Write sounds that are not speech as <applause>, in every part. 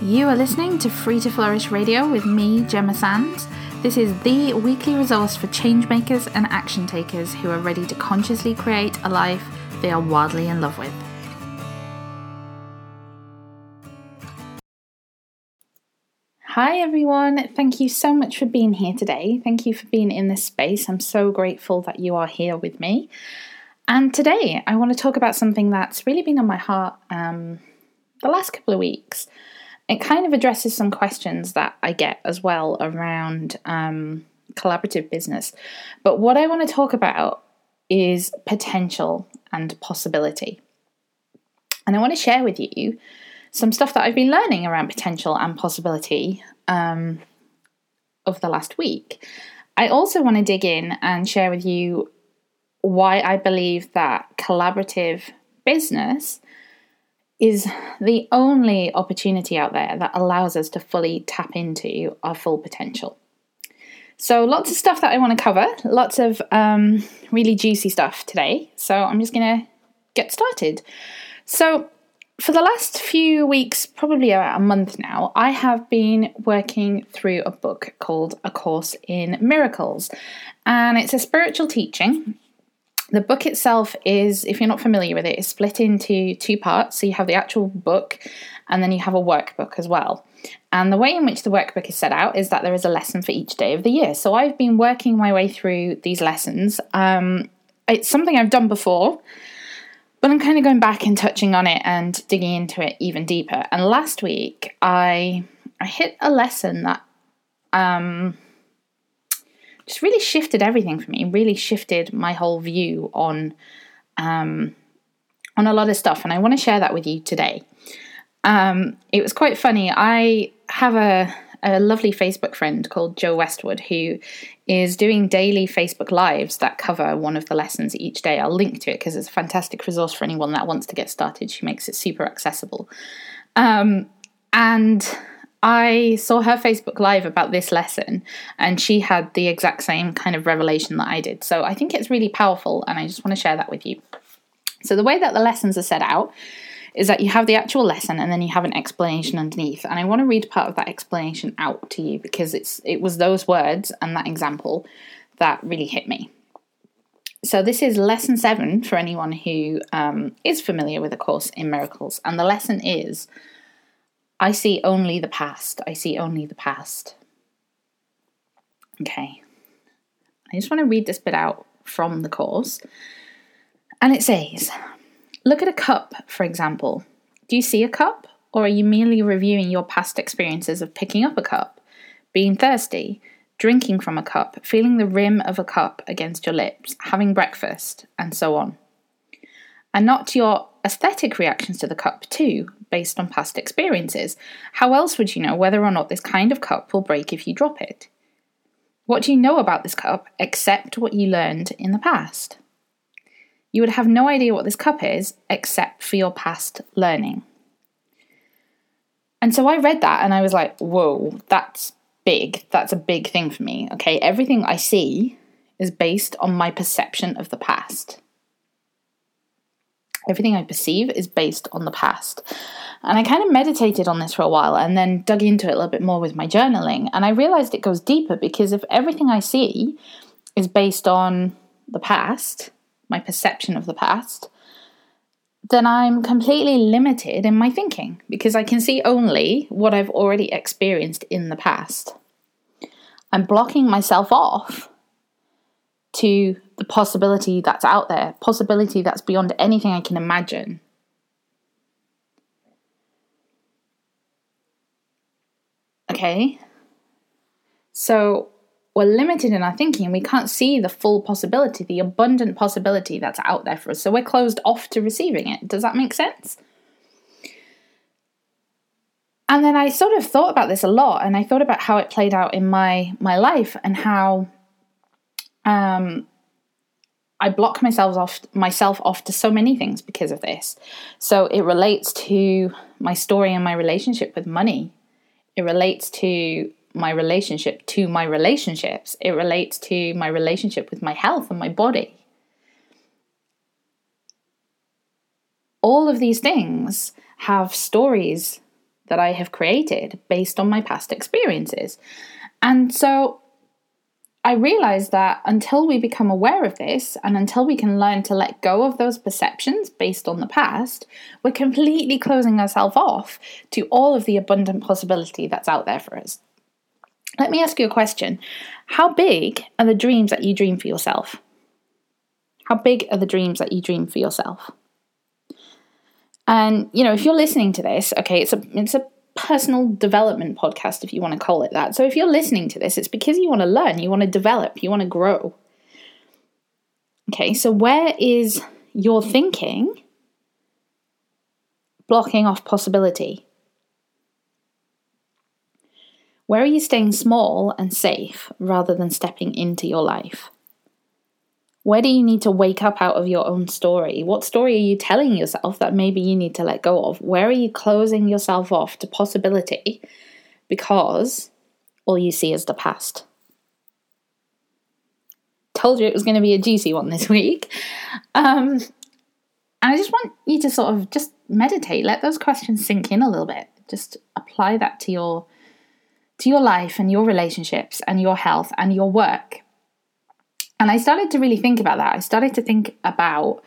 You are listening to Free to Flourish Radio with me, Gemma Sands. This is the weekly resource for changemakers and action takers who are ready to consciously create a life they are wildly in love with. Hi, everyone. Thank you so much for being here today. Thank you for being in this space. I'm so grateful that you are here with me. And today, I want to talk about something that's really been on my heart um, the last couple of weeks. It kind of addresses some questions that I get as well around um, collaborative business. But what I want to talk about is potential and possibility. And I want to share with you some stuff that I've been learning around potential and possibility um, over the last week. I also want to dig in and share with you why I believe that collaborative business is the only opportunity out there that allows us to fully tap into our full potential. So, lots of stuff that I want to cover, lots of um, really juicy stuff today. So, I'm just going to get started. So, for the last few weeks, probably about a month now, I have been working through a book called A Course in Miracles. And it's a spiritual teaching. The book itself is, if you're not familiar with it, is split into two parts. So you have the actual book and then you have a workbook as well. And the way in which the workbook is set out is that there is a lesson for each day of the year. So I've been working my way through these lessons. Um, it's something I've done before but I'm kind of going back and touching on it and digging into it even deeper. And last week, I I hit a lesson that um, just really shifted everything for me. Really shifted my whole view on um, on a lot of stuff, and I want to share that with you today. Um, it was quite funny. I have a a lovely Facebook friend called Joe Westwood who is doing daily Facebook Lives that cover one of the lessons each day. I'll link to it because it's a fantastic resource for anyone that wants to get started. She makes it super accessible. Um, and I saw her Facebook Live about this lesson, and she had the exact same kind of revelation that I did. So I think it's really powerful, and I just want to share that with you. So, the way that the lessons are set out is that you have the actual lesson and then you have an explanation underneath. And I want to read part of that explanation out to you because it's it was those words and that example that really hit me. So this is lesson seven for anyone who um, is familiar with the course in miracles, and the lesson is: I see only the past. I see only the past. Okay, I just want to read this bit out from the course, and it says. Look at a cup, for example. Do you see a cup? Or are you merely reviewing your past experiences of picking up a cup, being thirsty, drinking from a cup, feeling the rim of a cup against your lips, having breakfast, and so on? And not your aesthetic reactions to the cup, too, based on past experiences. How else would you know whether or not this kind of cup will break if you drop it? What do you know about this cup except what you learned in the past? you would have no idea what this cup is except for your past learning. And so I read that and I was like, whoa, that's big. That's a big thing for me. Okay, everything I see is based on my perception of the past. Everything I perceive is based on the past. And I kind of meditated on this for a while and then dug into it a little bit more with my journaling. And I realized it goes deeper because if everything I see is based on the past, my perception of the past, then I'm completely limited in my thinking because I can see only what I've already experienced in the past. I'm blocking myself off to the possibility that's out there, possibility that's beyond anything I can imagine. Okay? So we're limited in our thinking and we can't see the full possibility, the abundant possibility that's out there for us. So we're closed off to receiving it. Does that make sense? And then I sort of thought about this a lot and I thought about how it played out in my my life and how um I block myself off myself off to so many things because of this. So it relates to my story and my relationship with money. It relates to my relationship to my relationships. It relates to my relationship with my health and my body. All of these things have stories that I have created based on my past experiences. And so I realized that until we become aware of this and until we can learn to let go of those perceptions based on the past, we're completely closing ourselves off to all of the abundant possibility that's out there for us. Let me ask you a question. How big are the dreams that you dream for yourself? How big are the dreams that you dream for yourself? And you know, if you're listening to this, okay, it's a it's a personal development podcast if you want to call it that. So if you're listening to this, it's because you want to learn, you want to develop, you want to grow. Okay, so where is your thinking blocking off possibility? Where are you staying small and safe rather than stepping into your life? Where do you need to wake up out of your own story? What story are you telling yourself that maybe you need to let go of? Where are you closing yourself off to possibility because all you see is the past? Told you it was going to be a juicy one this <laughs> week. Um, and I just want you to sort of just meditate, let those questions sink in a little bit. Just apply that to your to your life and your relationships and your health and your work. And I started to really think about that. I started to think about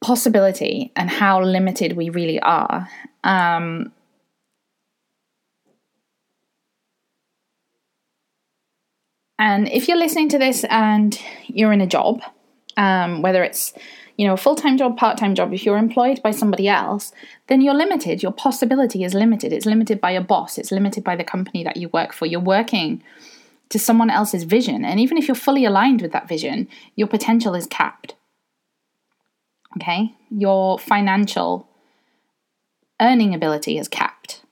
possibility and how limited we really are. Um, and if you're listening to this and you're in a job, um, whether it's you know, a full time job, part time job, if you're employed by somebody else, then you're limited. Your possibility is limited. It's limited by your boss, it's limited by the company that you work for. You're working to someone else's vision. And even if you're fully aligned with that vision, your potential is capped. Okay? Your financial earning ability is capped.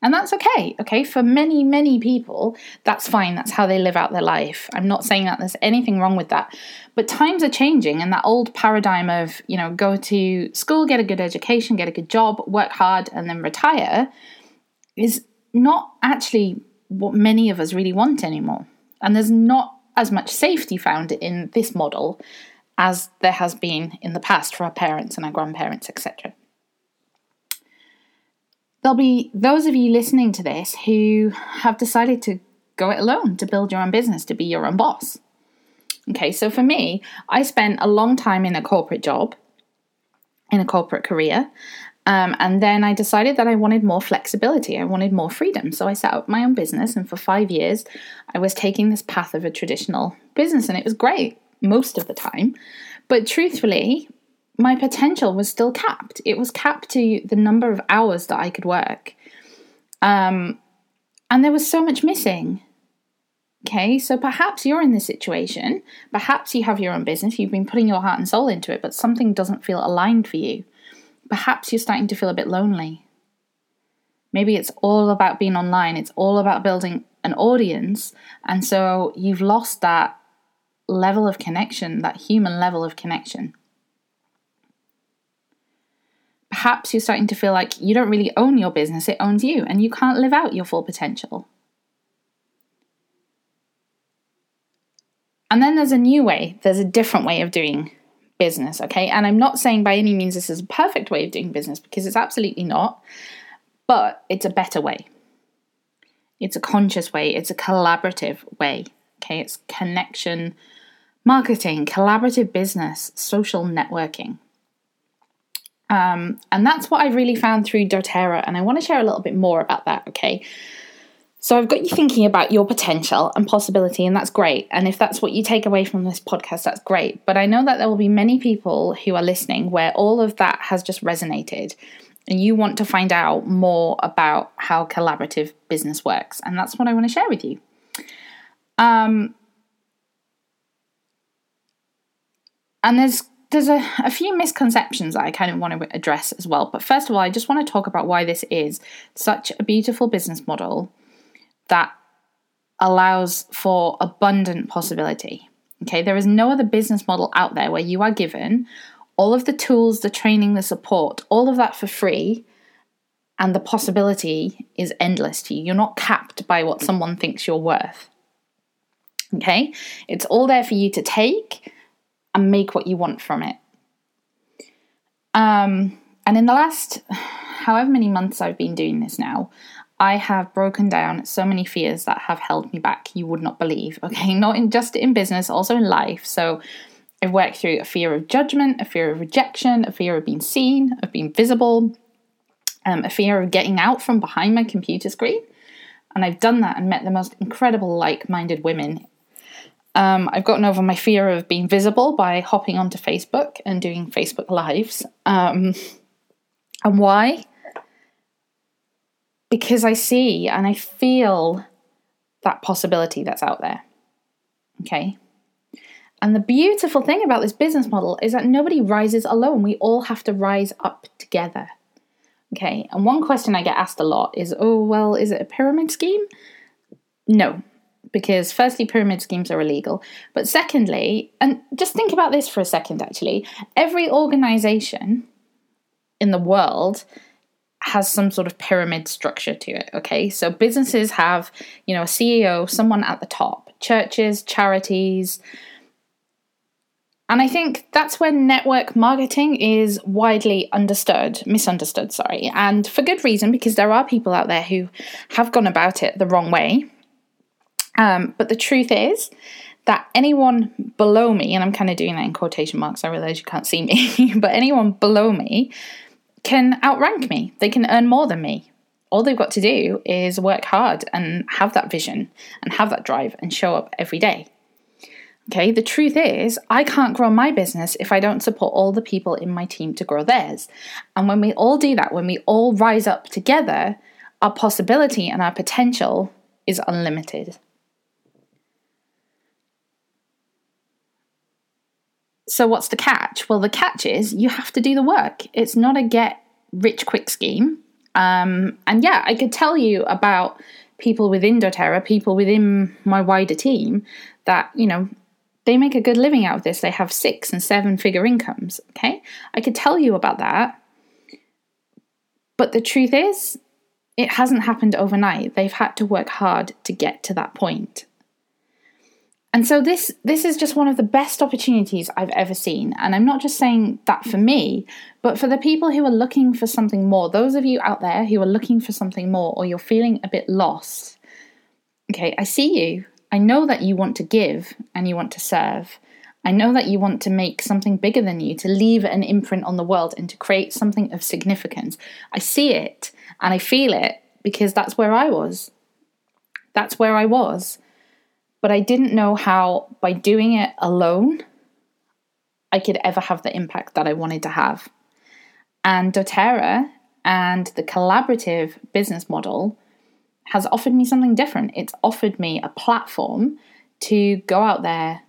And that's okay, okay? For many, many people, that's fine. That's how they live out their life. I'm not saying that there's anything wrong with that. But times are changing, and that old paradigm of, you know, go to school, get a good education, get a good job, work hard, and then retire is not actually what many of us really want anymore. And there's not as much safety found in this model as there has been in the past for our parents and our grandparents, etc there'll be those of you listening to this who have decided to go it alone, to build your own business, to be your own boss. Okay, so for me, I spent a long time in a corporate job, in a corporate career, um, and then I decided that I wanted more flexibility. I wanted more freedom. So I set up my own business, and for five years, I was taking this path of a traditional business, and it was great most of the time. But truthfully, my potential was still capped. It was capped to the number of hours that I could work. Um, and there was so much missing. Okay, so perhaps you're in this situation. Perhaps you have your own business, you've been putting your heart and soul into it, but something doesn't feel aligned for you. Perhaps you're starting to feel a bit lonely. Maybe it's all about being online, it's all about building an audience, and so you've lost that level of connection, that human level of connection perhaps you're starting to feel like you don't really own your business, it owns you, and you can't live out your full potential. And then there's a new way, there's a different way of doing business, okay? And I'm not saying by any means this is a perfect way of doing business because it's absolutely not, but it's a better way. It's a conscious way, it's a collaborative way, okay? It's connection marketing, collaborative business, social networking. Um, and that's what I really found through doTERRA. And I want to share a little bit more about that, okay? So I've got you thinking about your potential and possibility, and that's great. And if that's what you take away from this podcast, that's great. But I know that there will be many people who are listening where all of that has just resonated and you want to find out more about how collaborative business works. And that's what I want to share with you. Um, and there's there's a, a few misconceptions that I kind of want to address as well. But first of all, I just want to talk about why this is such a beautiful business model that allows for abundant possibility. Okay, there is no other business model out there where you are given all of the tools, the training, the support, all of that for free, and the possibility is endless to you. You're not capped by what someone thinks you're worth. Okay, it's all there for you to take and make what you want from it. Um, and in the last <sighs> however many months I've been doing this now, I have broken down so many fears that have held me back. You would not believe. <laughs> Okay, not in just in business, also in life. So I've worked through a fear of judgment, a fear of rejection, a fear of being seen, of being visible, um, a fear of getting out from behind my computer screen. And I've done that and met the most incredible like minded women. Um, I've gotten over my fear of being visible by hopping onto Facebook and doing Facebook Lives. Um, and why? Because I see and I feel that possibility that's out there. Okay. And the beautiful thing about this business model is that nobody rises alone. We all have to rise up together. Okay, and one question I get asked a lot is oh, well, is it a pyramid scheme? No, because firstly, pyramid schemes are illegal. But secondly, and just think about this for a second actually, every organization in the world has some sort of pyramid structure to it okay? So businesses have you know a ceo someone at the top churches charities. And I think that's where network marketing is widely understood, misunderstood, sorry, and for good reason because there are people out there who have gone about it the wrong way. Um, but the truth is that anyone below me, and I'm kind of doing that in quotation marks, I realize you can't see me, <laughs> but anyone below me can outrank me. They can earn more than me. All they've got to do is work hard and have that vision and have that drive and show up every day. Okay, the truth is, I can't grow my business if I don't support all the people in my team to grow theirs. And when we all do that, when we all rise up together, our possibility and our potential is unlimited. So, what's the catch? Well, the catch is you have to do the work. It's not a get rich quick scheme. Um, and yeah, I could tell you about people within doTERRA, people within my wider team that, you know, they make a good living out of this. They have six and seven figure incomes. Okay. I could tell you about that. But the truth is, it hasn't happened overnight. They've had to work hard to get to that point. And so this this is just one of the best opportunities I've ever seen. And I'm not just saying that for me, but for the people who are looking for something more. Those of you out there who are looking for something more or you're feeling a bit lost. Okay, I see you. I know that you want to give and you want to serve. I know that you want to make something bigger than you, to leave an imprint on the world and to create something of significance. I see it and I feel it because that's where I was. That's where I was. But I didn't know how, by doing it alone, I could ever have the impact that I wanted to have. And doTERRA and the collaborative business model has offered me something different. It's offered me a platform to go out there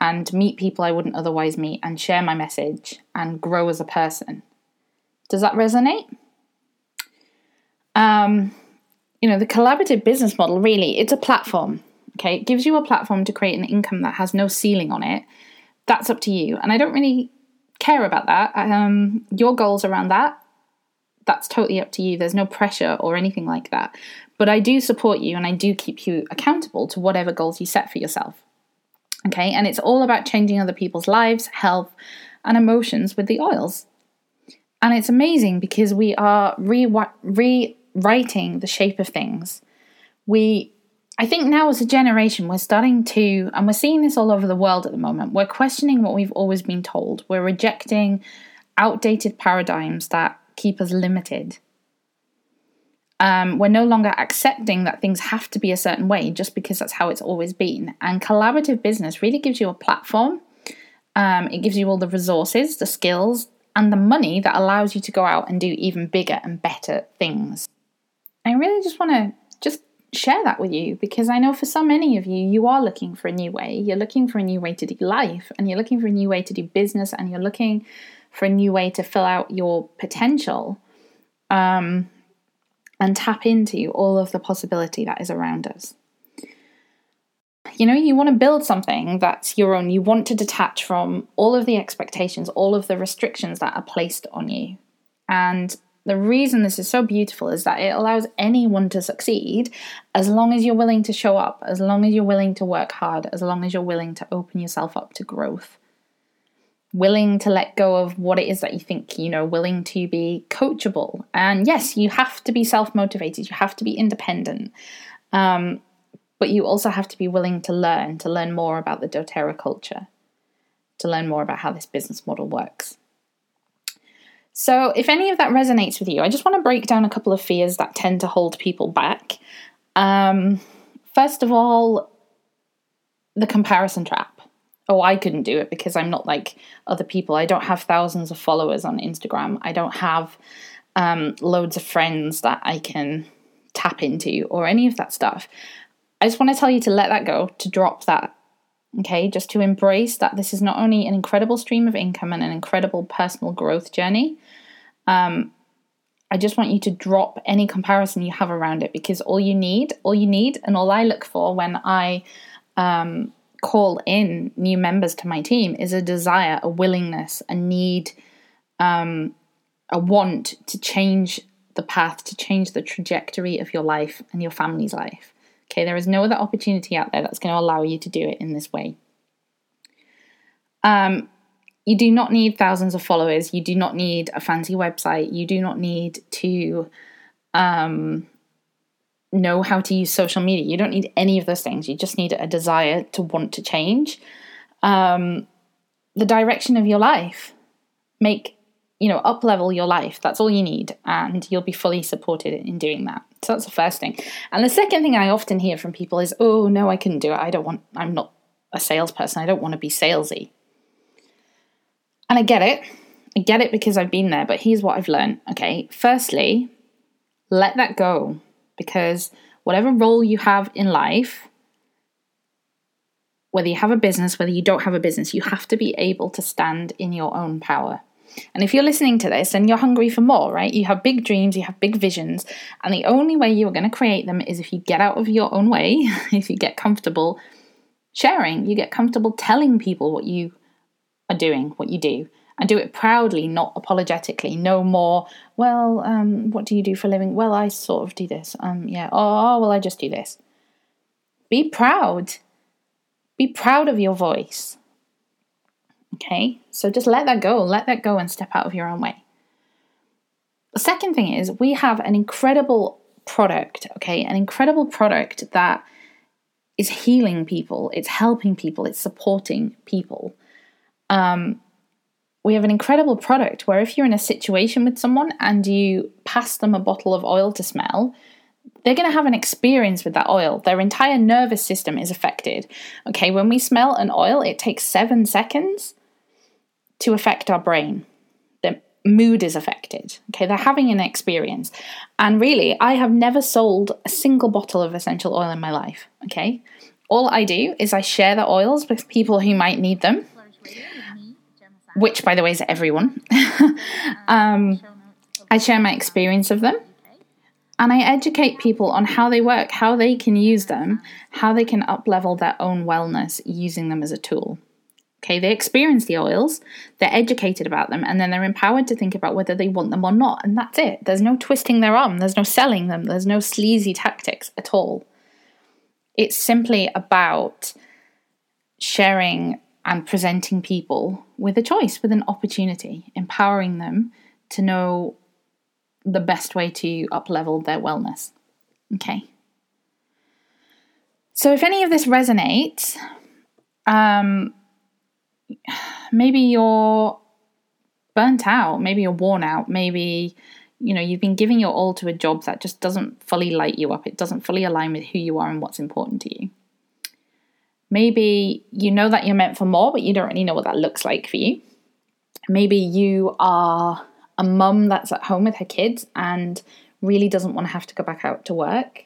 and meet people I wouldn't otherwise meet and share my message and grow as a person. Does that resonate? Um, you know, the collaborative business model really, it's a platform. Okay, it gives you a platform to create an income that has no ceiling on it. That's up to you. And I don't really care about that. Um, your goals around that that's totally up to you. There's no pressure or anything like that. But I do support you and I do keep you accountable to whatever goals you set for yourself. Okay, and it's all about changing other people's lives, health, and emotions with the oils. And it's amazing because we are re- rewriting the shape of things. We, I think now as a generation, we're starting to, and we're seeing this all over the world at the moment, we're questioning what we've always been told. We're rejecting outdated paradigms that keep us limited. Um, we're no longer accepting that things have to be a certain way just because that's how it's always been. And collaborative business really gives you a platform. Um, it gives you all the resources, the skills, and the money that allows you to go out and do even bigger and better things. I really just want to share that with you because I know for so many of you, you are looking for a new way. You're looking for a new way to do life, and you're looking for a new way to do business, and you're looking for a new way to fill out your potential um, and tap into all of the possibility that is around us. You know, you want to build something that's your own. You want to detach from all of the expectations, all of the restrictions that are placed on you. And the reason this is so beautiful is that it allows anyone to succeed as long as you're willing to show up, as long as you're willing to work hard, as long as you're willing to open yourself up to growth. willing to let go of what it is that you think, you know, willing to be coachable. And yes, you have to be self motivated, you have to be independent. Um, but you also have to be willing to learn, to learn more about the doTERRA culture, to learn more about how this business model works. So, if any of that resonates with you, I just want to break down a couple of fears that tend to hold people back. Um, first of all, the comparison trap oh, I couldn't do it because I'm not like other people. I don't have thousands of followers on Instagram. I don't have um, loads of friends that I can tap into or any of that stuff. I just want to tell you to let that go, to drop that. Okay, just to embrace that this is not only an incredible stream of income and an incredible personal growth journey. Um, I just want you to drop any comparison you have around it because all you need, all you need, and all I look for when I um, call in new members to my team is a desire, a willingness, a need, um, a want to change the path, to change the trajectory of your life and your family's life. Okay, there is no other opportunity out there that's going to allow you to do it in this way. Um, you do not need thousands of followers. You do not need a fancy website. You do not need to um, know how to use social media. You don't need any of those things. You just need a desire to want to change um, the direction of your life. Make, you know, up level your life. That's all you need. And you'll be fully supported in doing that. So that's the first thing. And the second thing I often hear from people is, oh, no, I couldn't do it. I don't want, I'm not a salesperson. I don't want to be salesy. And I get it. I get it because I've been there. But here's what I've learned. Okay. Firstly, let that go because whatever role you have in life, whether you have a business, whether you don't have a business, you have to be able to stand in your own power. And if you're listening to this and you're hungry for more, right? You have big dreams, you have big visions, and the only way you are going to create them is if you get out of your own way, <laughs> if you get comfortable sharing, you get comfortable telling people what you are doing, what you do and do it proudly, not apologetically. No more, well, um, what do you do for a living? Well, I sort of do this. Um, yeah, oh, well, I just do this. Be proud. Be proud of your voice. Okay, so just let that go, let that go and step out of your own way. The second thing is, we have an incredible product, okay, an incredible product that is healing people, it's helping people, it's supporting people. Um, we have an incredible product where if you're in a situation with someone and you pass them a bottle of oil to smell, they're going to have an experience with that oil. Their entire nervous system is affected. Okay, when we smell an oil, it takes seven seconds to affect our brain. The mood is affected. Okay, they're having an experience. And really, I have never sold a single bottle of essential oil in my life. Okay, all I do is I share the oils with people who might need them which, by the way, is everyone. <laughs> um, I share my experience of them and I educate people on how they work, how they can use them, how they can uplevel their own wellness using them as a tool. Okay, they experience the oils, they're educated about them, and then they're empowered to think about whether they want them or not. And that's it. There's no twisting their arm, there's no selling them, there's no sleazy tactics at all. It's simply about sharing and presenting people with a choice, with an opportunity, empowering them to know the best way to uplevel their wellness. Okay. So if any of this resonates, um, maybe you're burnt out, maybe you're worn out, maybe you know you've been giving your all to a job that just doesn't fully light you up. It doesn't fully align with who you are and what's important to you. Maybe you know that you're meant for more, but you don't really know what that looks like for you. Maybe you are a mum that's at home with her kids and really doesn't want to have to go back out to work.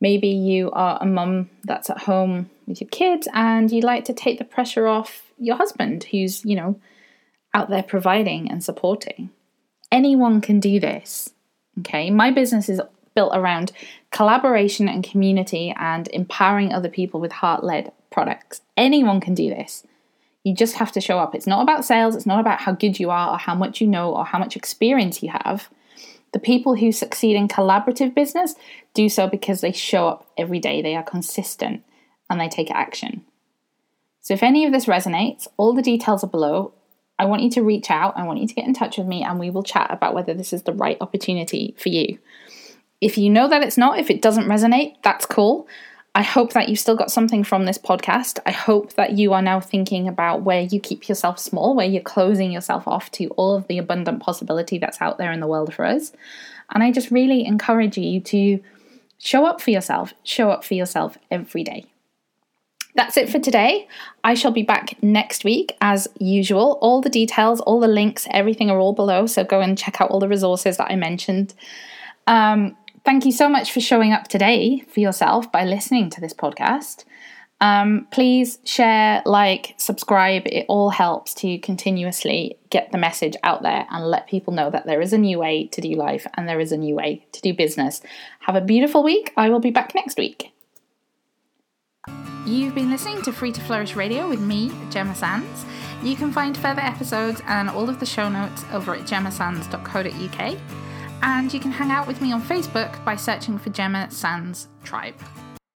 Maybe you are a mum that's at home with your kids and you'd like to take the pressure off your husband who's, you know, out there providing and supporting. Anyone can do this. Okay, my business is built around collaboration and community and empowering other people with heart led products. Anyone can do this. You just have to show up. It's not about sales, it's not about how good you are or how much you know or how much experience you have. The people who succeed in collaborative business do so because they show up every day, they are consistent, and they take action. So, if any of this resonates, all the details are below. I want you to reach out. I want you to get in touch with me and we will chat about whether this is the right opportunity for you. If you know that it's not, if it doesn't resonate, that's cool. I hope that you've still got something from this podcast. I hope that you are now thinking about where you keep yourself small, where you're closing yourself off to all of the abundant possibility that's out there in the world for us. And I just really encourage you to show up for yourself, show up for yourself every day. That's it for today. I shall be back next week as usual. All the details, all the links, everything are all below. So go and check out all the resources that I mentioned. Um, thank you so much for showing up today for yourself by listening to this podcast. Um, please share, like, subscribe. It all helps to continuously get the message out there and let people know that there is a new way to do life and there is a new way to do business. Have a beautiful week. I will be back next week. You've been listening to Free to Flourish Radio with me, Gemma Sands. You can find further episodes and all of the show notes over at gemmasands.co.uk. And you can hang out with me on Facebook by searching for Gemma Sands Tribe.